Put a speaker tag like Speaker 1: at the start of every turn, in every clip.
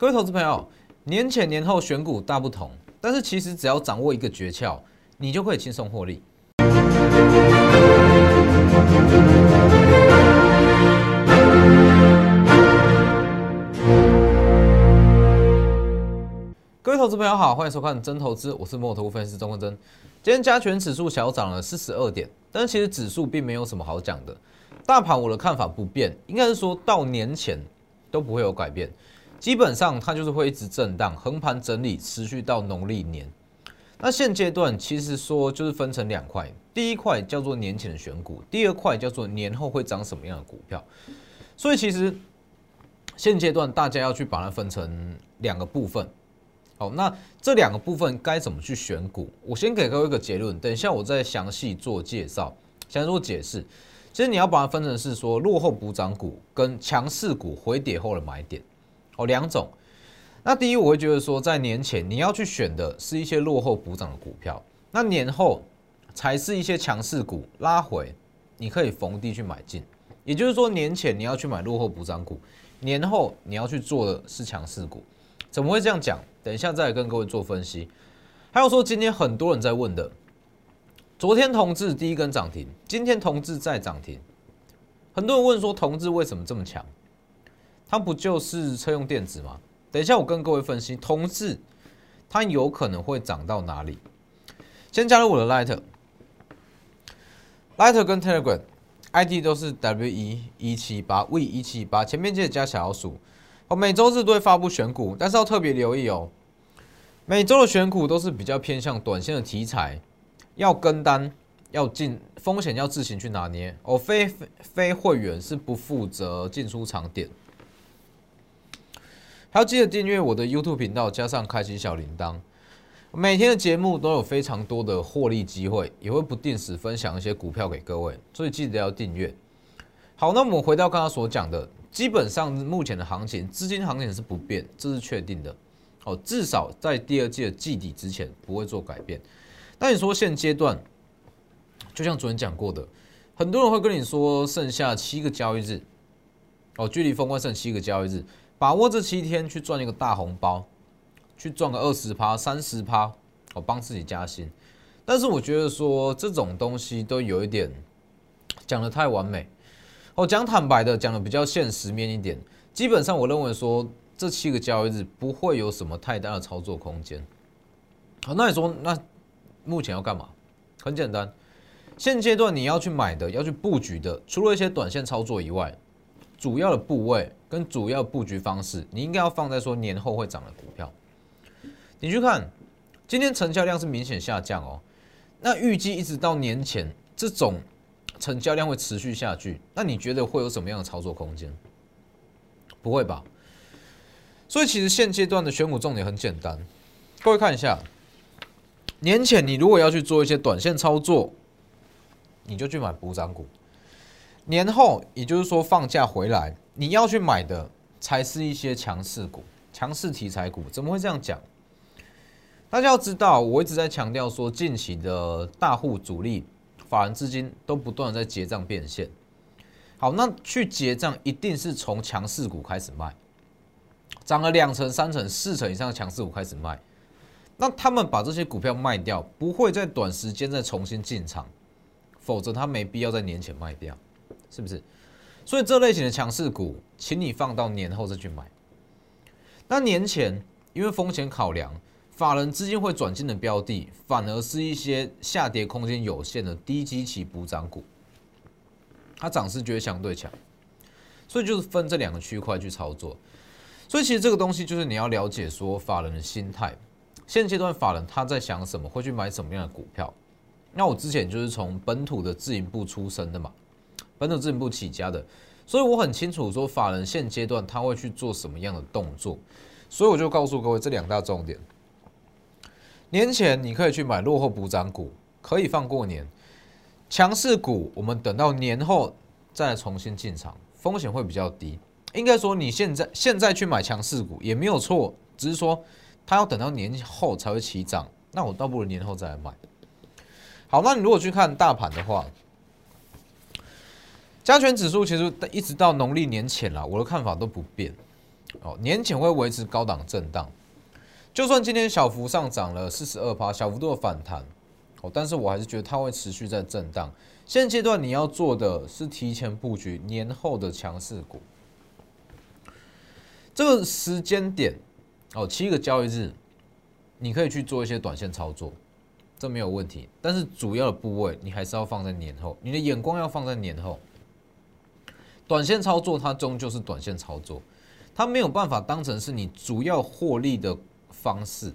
Speaker 1: 各位投资朋友，年前年后选股大不同，但是其实只要掌握一个诀窍，你就可以轻松获利。各位投资朋友好，欢迎收看真投资，我是摩投分析师钟文真。今天加权指数小涨了四十二点，但是其实指数并没有什么好讲的。大盘我的看法不变，应该是说到年前都不会有改变，基本上它就是会一直震荡，横盘整理，持续到农历年。那现阶段其实说就是分成两块，第一块叫做年前的选股，第二块叫做年后会涨什么样的股票。所以其实现阶段大家要去把它分成两个部分。好，那这两个部分该怎么去选股？我先给各位一个结论，等一下我再详细做介绍，详细做解释。其实你要把它分成是说落后补涨股跟强势股回跌后的买点，哦，两种。那第一，我会觉得说在年前你要去选的是一些落后补涨的股票，那年后才是一些强势股拉回，你可以逢低去买进。也就是说，年前你要去买落后补涨股，年后你要去做的是强势股。怎么会这样讲？等一下再来跟各位做分析。还有说，今天很多人在问的，昨天同志第一根涨停，今天同志再涨停。很多人问说，同志为什么这么强？它不就是车用电子吗？等一下我跟各位分析，同志它有可能会涨到哪里？先加入我的 Light，Light 跟 Telegram，ID 都是 W 一一七八 V 一七八，前面记得加小老鼠。我，每周日都会发布选股，但是要特别留意哦。每周的选股都是比较偏向短线的题材，要跟单，要进风险要自行去拿捏。哦，非非会员是不负责进出场点。还要记得订阅我的 YouTube 频道，加上开启小铃铛，每天的节目都有非常多的获利机会，也会不定时分享一些股票给各位，所以记得要订阅。好，那我们回到刚刚所讲的。基本上目前的行情，资金行情是不变，这是确定的。哦，至少在第二季的季底之前不会做改变。那你说现阶段，就像昨天讲过的，很多人会跟你说剩下七个交易日，哦，距离封关剩七个交易日，把握这七天去赚一个大红包，去赚个二十趴、三十趴，我，帮自己加薪。但是我觉得说这种东西都有一点讲的太完美。我讲坦白的，讲的比较现实面一点。基本上，我认为说这七个交易日不会有什么太大的操作空间。好，那你说，那目前要干嘛？很简单，现阶段你要去买的、要去布局的，除了一些短线操作以外，主要的部位跟主要布局方式，你应该要放在说年后会涨的股票。你去看，今天成交量是明显下降哦。那预计一直到年前这种。成交量会持续下去，那你觉得会有什么样的操作空间？不会吧？所以其实现阶段的选股重点很简单，各位看一下，年前你如果要去做一些短线操作，你就去买补涨股；年后，也就是说放假回来，你要去买的才是一些强势股、强势题材股。怎么会这样讲？大家要知道，我一直在强调说，近期的大户主力。法人资金都不断的在结账变现，好，那去结账一定是从强势股开始卖，涨了两成、三成、四成以上的强势股开始卖，那他们把这些股票卖掉，不会在短时间再重新进场，否则他没必要在年前卖掉，是不是？所以这类型的强势股，请你放到年后再去买。那年前因为风险考量。法人资金会转进的标的，反而是一些下跌空间有限的低基期补涨股，它涨势就会相对强，所以就是分这两个区块去操作。所以其实这个东西就是你要了解说法人的心态，现阶段法人他在想什么，会去买什么样的股票。那我之前就是从本土的自营部出身的嘛，本土自营部起家的，所以我很清楚说法人现阶段他会去做什么样的动作，所以我就告诉各位这两大重点。年前你可以去买落后补涨股，可以放过年。强势股我们等到年后再重新进场，风险会比较低。应该说你现在现在去买强势股也没有错，只是说它要等到年后才会起涨，那我倒不如年后再来买。好，那你如果去看大盘的话，加权指数其实一直到农历年前了，我的看法都不变。哦，年前会维持高档震荡，就算今天小幅上涨了四十二趴，小幅度的反弹，哦，但是我还是觉得它会持续在震荡。现阶段你要做的是提前布局年后的强势股，这个时间点哦，七个交易日，你可以去做一些短线操作，这没有问题。但是主要的部位你还是要放在年后，你的眼光要放在年后。短线操作它终究是短线操作。它没有办法当成是你主要获利的方式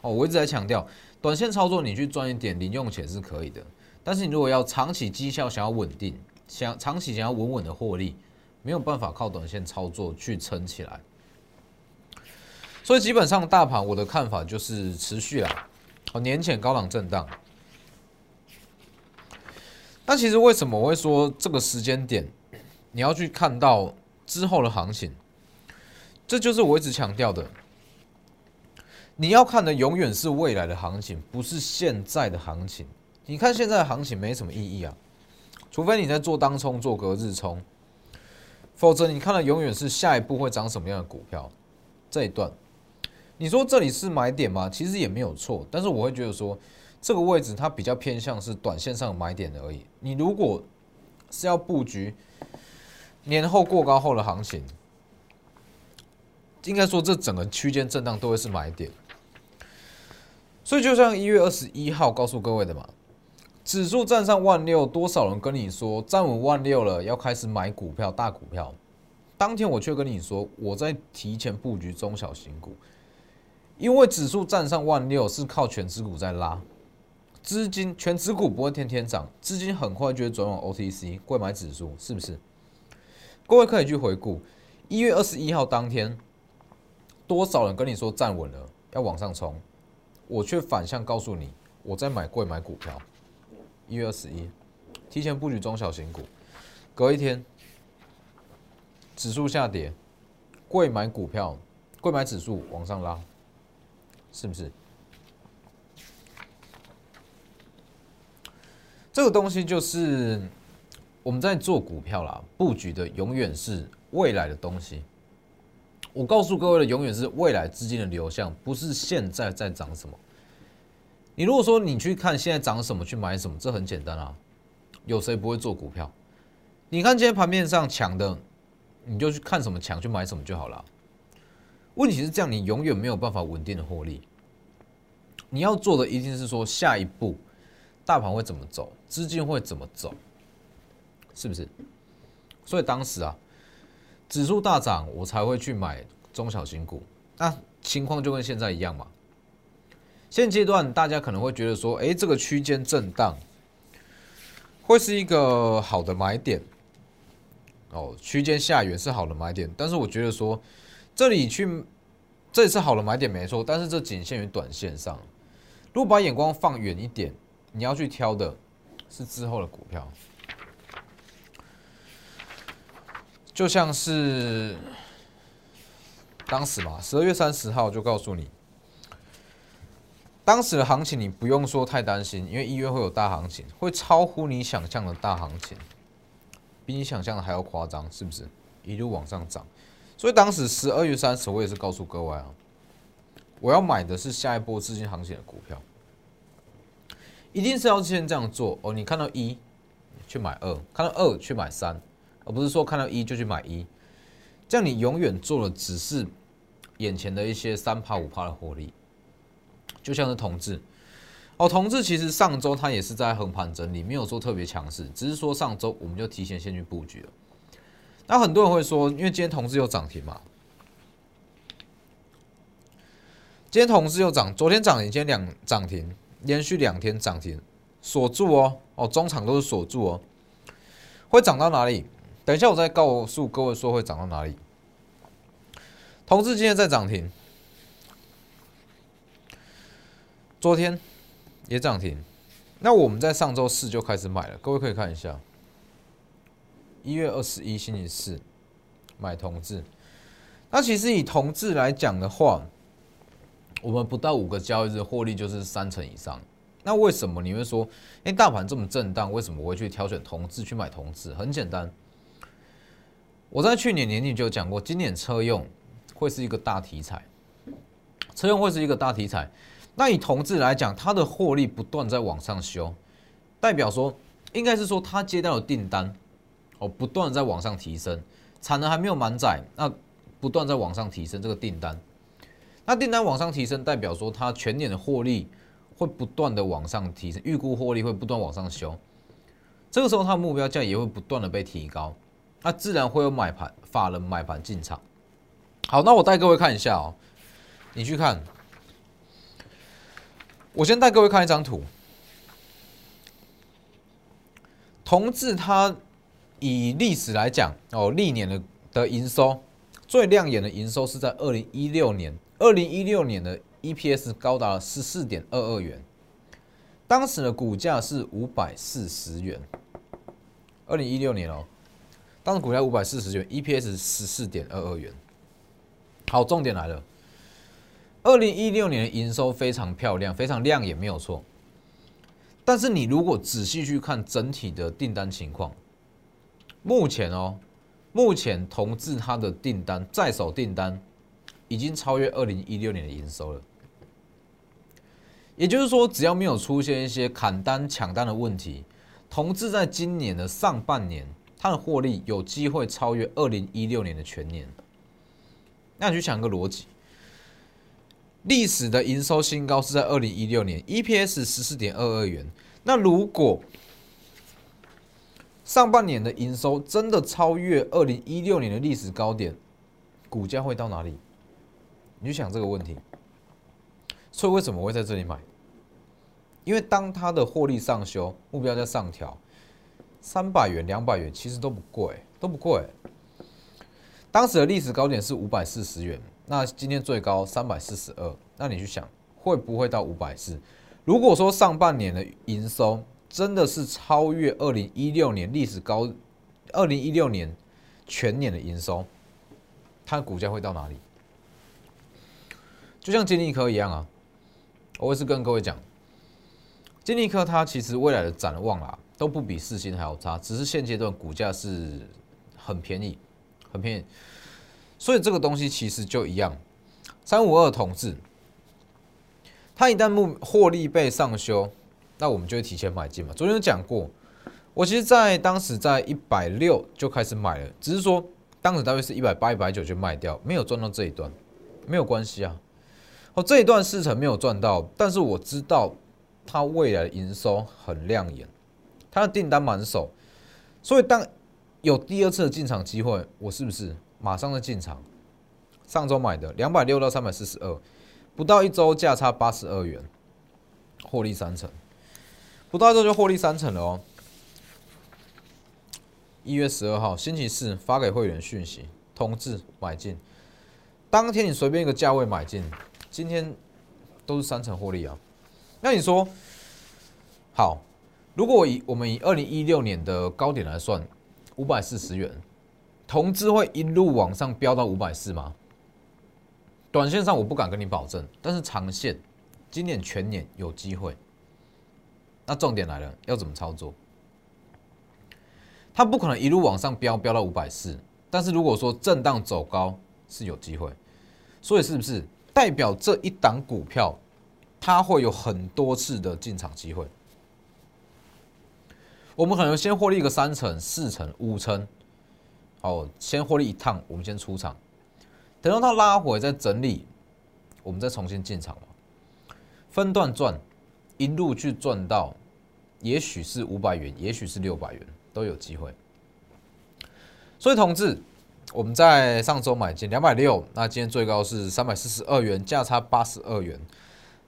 Speaker 1: 哦。我一直在强调，短线操作你去赚一点零用钱是可以的，但是你如果要长期绩效想要稳定，想长期想要稳稳的获利，没有办法靠短线操作去撑起来。所以基本上大盘我的看法就是持续啊，哦年前高档震荡。那其实为什么我会说这个时间点你要去看到之后的行情？这就是我一直强调的，你要看的永远是未来的行情，不是现在的行情。你看现在的行情没什么意义啊，除非你在做当冲、做隔日冲，否则你看的永远是下一步会涨什么样的股票。这一段，你说这里是买点吗？其实也没有错，但是我会觉得说，这个位置它比较偏向是短线上买点而已。你如果是要布局年后过高后的行情。应该说，这整个区间震荡都会是买点，所以就像一月二十一号告诉各位的嘛，指数站上万六，多少人跟你说站稳万六了，要开始买股票大股票，当天我却跟你说，我在提前布局中小型股，因为指数站上万六是靠全指股在拉，资金全指股不会天天涨，资金很快就会转往 OTC 购买指数，是不是？各位可以去回顾一月二十一号当天。多少人跟你说站稳了要往上冲，我却反向告诉你，我在买贵买股票。一月二十一，提前布局中小型股，隔一天指数下跌，贵买股票，贵买指数往上拉，是不是？这个东西就是我们在做股票啦，布局的永远是未来的东西。我告诉各位的永远是未来资金的流向，不是现在在涨什么。你如果说你去看现在涨什么去买什么，这很简单啊。有谁不会做股票？你看今天盘面上强的，你就去看什么强去买什么就好了。问题是这样，你永远没有办法稳定的获利。你要做的一定是说下一步大盘会怎么走，资金会怎么走，是不是？所以当时啊。指数大涨，我才会去买中小型股。那情况就跟现在一样嘛。现阶段大家可能会觉得说，哎，这个区间震荡会是一个好的买点。哦，区间下缘是好的买点，但是我觉得说，这里去这也是好的买点没错，但是这仅限于短线上。如果把眼光放远一点，你要去挑的是之后的股票。就像是当时嘛，十二月三十号就告诉你，当时的行情你不用说太担心，因为一月会有大行情，会超乎你想象的大行情，比你想象的还要夸张，是不是？一路往上涨，所以当时十二月三十，我也是告诉各位啊，我要买的是下一波资金行情的股票，一定是要先这样做哦。你看到一去买二，看到二去买三。而不是说看到一就去买一，这样你永远做的只是眼前的一些三趴五趴的获利，就像是同志。哦，同志其实上周它也是在横盘整理，没有说特别强势，只是说上周我们就提前先去布局了。那很多人会说，因为今天同志又涨停嘛，今天同志又涨，昨天涨停，今天两涨停，连续两天涨停，锁住哦。哦，中场都是锁住哦，会涨到哪里？等一下，我再告诉各位说会涨到哪里。同志今天在涨停，昨天也涨停。那我们在上周四就开始买了，各位可以看一下，一月二十一星期四买同志。那其实以同志来讲的话，我们不到五个交易日获利就是三成以上。那为什么你会说，哎，大盘这么震荡，为什么我会去挑选同志去买同志？很简单。我在去年年底就讲过，今年车用会是一个大题材，车用会是一个大题材。那以同志来讲，它的获利不断在往上修，代表说应该是说它接到的订单哦，不断在往上提升，产能还没有满载，那不断在往上提升这个订单，那订单往上提升，代表说它全年的获利会不断的往上提升，预估获利会不断往上修，这个时候它的目标价也会不断的被提高，那自然会有买盘法人买盘进场。好，那我带各位看一下哦，你去看。我先带各位看一张图，同志它以历史来讲哦，历年的的营收最亮眼的营收是在二零一六年，二零一六年的 EPS 高达十四点二二元，当时的股价是五百四十元，二零一六年哦，当时股价五百四十元，EPS 十四点二二元。好，重点来了。二零一六年的营收非常漂亮，非常亮眼，没有错。但是你如果仔细去看整体的订单情况，目前哦，目前同志他的订单在手订单已经超越二零一六年的营收了。也就是说，只要没有出现一些砍单抢单的问题，同志在今年的上半年，它的获利有机会超越二零一六年的全年。那你去想一个逻辑。历史的营收新高是在二零一六年，EPS 十四点二二元。那如果上半年的营收真的超越二零一六年的历史高点，股价会到哪里？你就想这个问题。所以为什么会在这里买？因为当它的获利上修，目标在上调，三百元、两百元其实都不贵，都不贵。当时的历史高点是五百四十元。那今天最高三百四十二，那你去想会不会到五百四？如果说上半年的营收真的是超越二零一六年历史高，二零一六年全年的营收，它的股价会到哪里？就像金利科一样啊，我也是跟各位讲，金利科它其实未来的展望啊都不比四星还要差，只是现阶段股价是很便宜，很便宜。所以这个东西其实就一样，三五二同志，它一旦目获利被上修，那我们就会提前买进嘛。昨天有讲过，我其实，在当时在一百六就开始买了，只是说当时大约是一百八、一百九就卖掉，没有赚到这一段，没有关系啊。哦，这一段市程没有赚到，但是我知道它未来的营收很亮眼，它的订单满手，所以当有第二次的进场机会，我是不是？马上就进场，上周买的两百六到三百四十二，不到一周价差八十二元，获利三成，不到一周就获利三成了哦。一月十二号星期四发给会员讯息，通知买进，当天你随便一个价位买进，今天都是三成获利啊。那你说，好，如果以我们以二零一六年的高点来算，五百四十元。同志会一路往上飙到五百四吗？短线上我不敢跟你保证，但是长线，今年全年有机会。那重点来了，要怎么操作？它不可能一路往上飙，飙到五百四。但是如果说震荡走高是有机会，所以是不是代表这一档股票它会有很多次的进场机会？我们可能先获利一个三成、四成、五成。好，先获利一趟，我们先出场，等到它拉回再整理，我们再重新进场嘛。分段赚，一路去赚到，也许是五百元，也许是六百元，都有机会。所以同志，我们在上周买进两百六，那今天最高是三百四十二元，价差八十二元，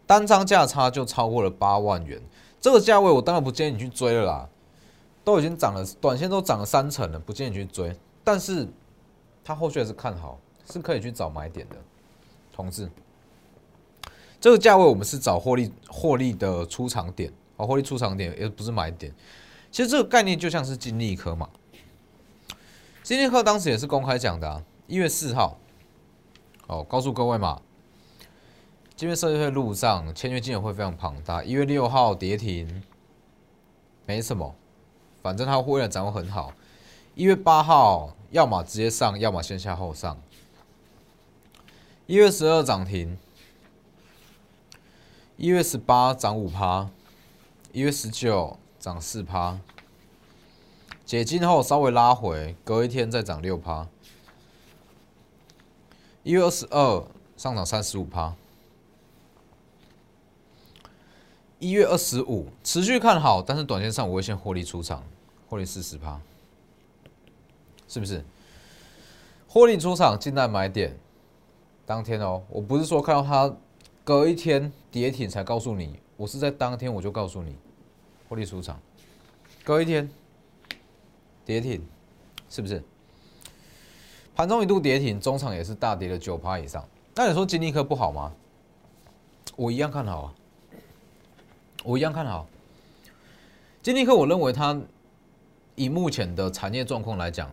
Speaker 1: 单张价差就超过了八万元。这个价位我当然不建议你去追了啦，都已经涨了，短线都涨了三成了，不建议去追。但是，他后续还是看好，是可以去找买点的，同志。这个价位我们是找获利获利的出场点，哦，获利出场点也不是买点。其实这个概念就像是金利科嘛，金利科当时也是公开讲的，啊，一月四号，哦，告诉各位嘛，今天设计会路上签约金额会非常庞大，一月六号跌停，没什么，反正它未来展望很好。一月八号要么直接上，要么先下后上。一月十二涨停，一月十八涨五趴，一月十九涨四趴，解禁后稍微拉回，隔一天再涨六趴。一月二十二上涨三十五趴，一月二十五持续看好，但是短线上我会先获利出场，获利四十趴，是不是？获利出场，进来买点，当天哦，我不是说看到它隔一天跌停才告诉你，我是在当天我就告诉你，获利出场，隔一天跌停，是不是？盘中一度跌停，中场也是大跌了九趴以上。那你说金立科不好吗？我一样看好啊，我一样看好。金立科，我认为它以目前的产业状况来讲，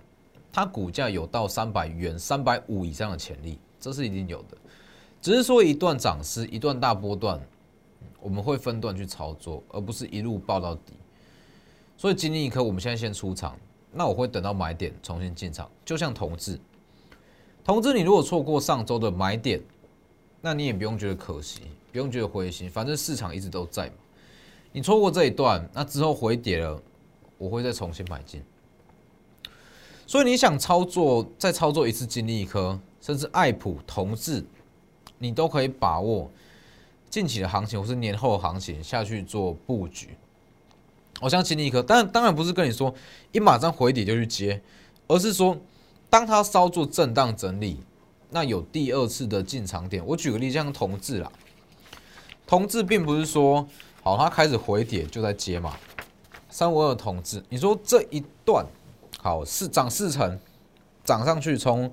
Speaker 1: 它股价有到三百元、三百五以上的潜力，这是一定有的。只是说一段涨势、一段大波段，我们会分段去操作，而不是一路爆到底。所以金立科，我们现在先出场，那我会等到买点重新进场，就像同志。同志，你如果错过上周的买点，那你也不用觉得可惜，不用觉得灰心，反正市场一直都在嘛。你错过这一段，那之后回跌了，我会再重新买进。所以你想操作，再操作一次金利科，甚至爱普、同志，你都可以把握近期的行情或是年后的行情下去做布局。我像金利科，但当然不是跟你说一马上回底就去接，而是说。当它稍作震荡整理，那有第二次的进场点。我举个例，像同志啦，同志并不是说好它开始回跌就在接嘛。三五二同志，你说这一段好是涨四成，涨上去从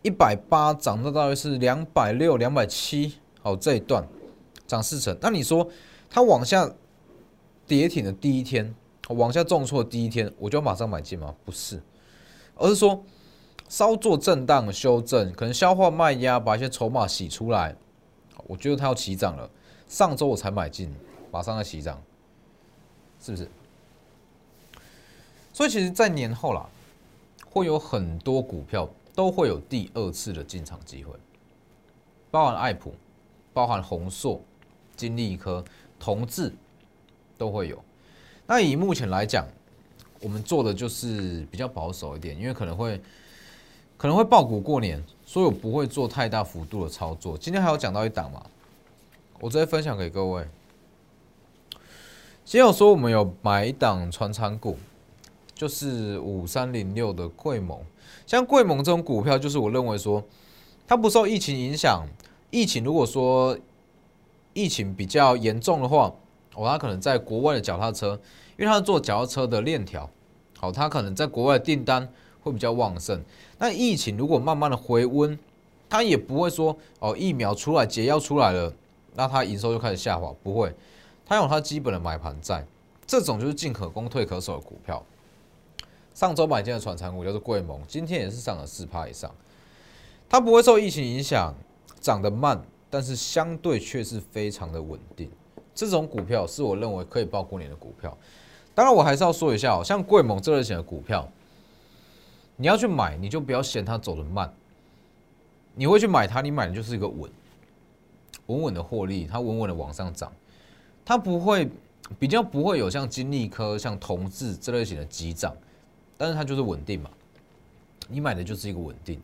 Speaker 1: 一百八涨到大约是两百六、两百七，好这一段涨四成。那你说它往下跌停的第一天，往下重挫第一天，我就马上买进吗？不是，而是说。稍作震荡修正，可能消化卖压，把一些筹码洗出来。我觉得它要起涨了。上周我才买进，马上要起涨，是不是？所以其实，在年后啦，会有很多股票都会有第二次的进场机会，包含爱普、包含宏硕、金利科、同志都会有。那以目前来讲，我们做的就是比较保守一点，因为可能会。可能会爆股过年，所以我不会做太大幅度的操作。今天还有讲到一档嘛，我直接分享给各位。今天有说我们有买一档传产股，就是五三零六的贵盟。像贵盟这种股票，就是我认为说它不受疫情影响。疫情如果说疫情比较严重的话，哦，它可能在国外的脚踏车，因为它做脚踏车的链条，好，它可能在国外的订单。会比较旺盛。那疫情如果慢慢的回温，它也不会说哦，疫苗出来、解药出来了，那它营收就开始下滑，不会。它有它基本的买盘在，这种就是进可攻退可守的股票。上周买进的传产股叫做贵盟，今天也是上了四趴以上。它不会受疫情影响，涨得慢，但是相对却是非常的稳定。这种股票是我认为可以报过年的股票。当然，我还是要说一下哦，像贵盟这类型的股票。你要去买，你就不要嫌它走得慢。你会去买它，你买的就是一个稳，稳稳的获利，它稳稳的往上涨，它不会比较不会有像金利科、像同志这类型的急涨，但是它就是稳定嘛。你买的就是一个稳定，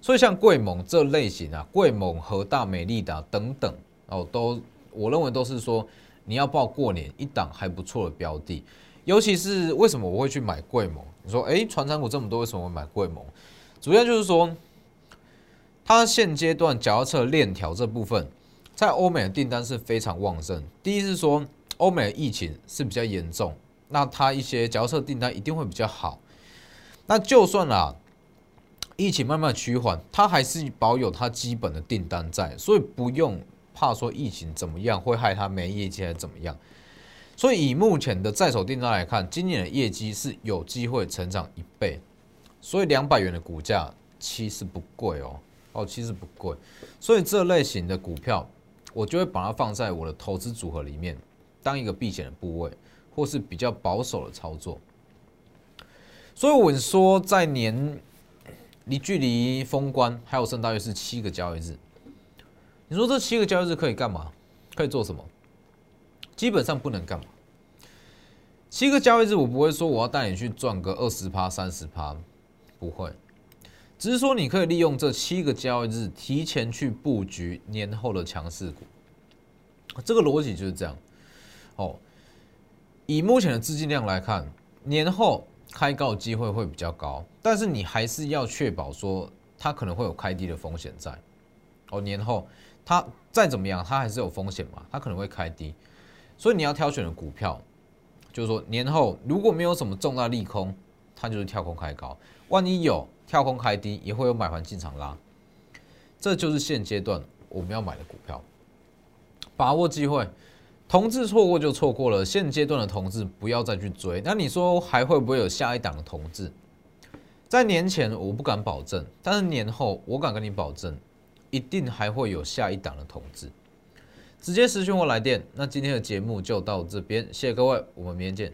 Speaker 1: 所以像贵盟这类型啊，贵盟、和大、美利达等等哦，都我认为都是说你要报过年一档还不错的标的。尤其是为什么我会去买贵盟？你说，哎，传产股这么多，为什么会买贵盟？主要就是说，它现阶段脚踏车链条这部分，在欧美的订单是非常旺盛。第一是说，欧美的疫情是比较严重，那它一些脚踏车订单一定会比较好。那就算啦，疫情慢慢趋缓，它还是保有它基本的订单在，所以不用怕说疫情怎么样会害它没业绩，还怎么样。所以以目前的在手订单来看，今年的业绩是有机会成长一倍，所以两百元的股价其实不贵哦，哦其实不贵，所以这类型的股票，我就会把它放在我的投资组合里面，当一个避险的部位，或是比较保守的操作。所以我说在年离距离封关还有剩大约是七个交易日。你说这七个交易日可以干嘛？可以做什么？基本上不能干嘛。七个交易日，我不会说我要带你去赚个二十趴、三十趴，不会。只是说你可以利用这七个交易日，提前去布局年后的强势股。这个逻辑就是这样。哦，以目前的资金量来看，年后开高机会会比较高，但是你还是要确保说它可能会有开低的风险在。哦，年后它再怎么样，它还是有风险嘛，它可能会开低，所以你要挑选的股票，就是说年后如果没有什么重大利空，它就是跳空开高；万一有跳空开低，也会有买盘进场拉。这就是现阶段我们要买的股票，把握机会。同志错过就错过了，现阶段的同志不要再去追。那你说还会不会有下一档的同志？在年前我不敢保证，但是年后我敢跟你保证，一定还会有下一档的同志。直接私讯或来电。那今天的节目就到这边，谢谢各位，我们明天见。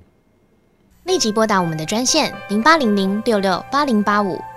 Speaker 2: 立即拨打我们的专线零八零零六六八零八五。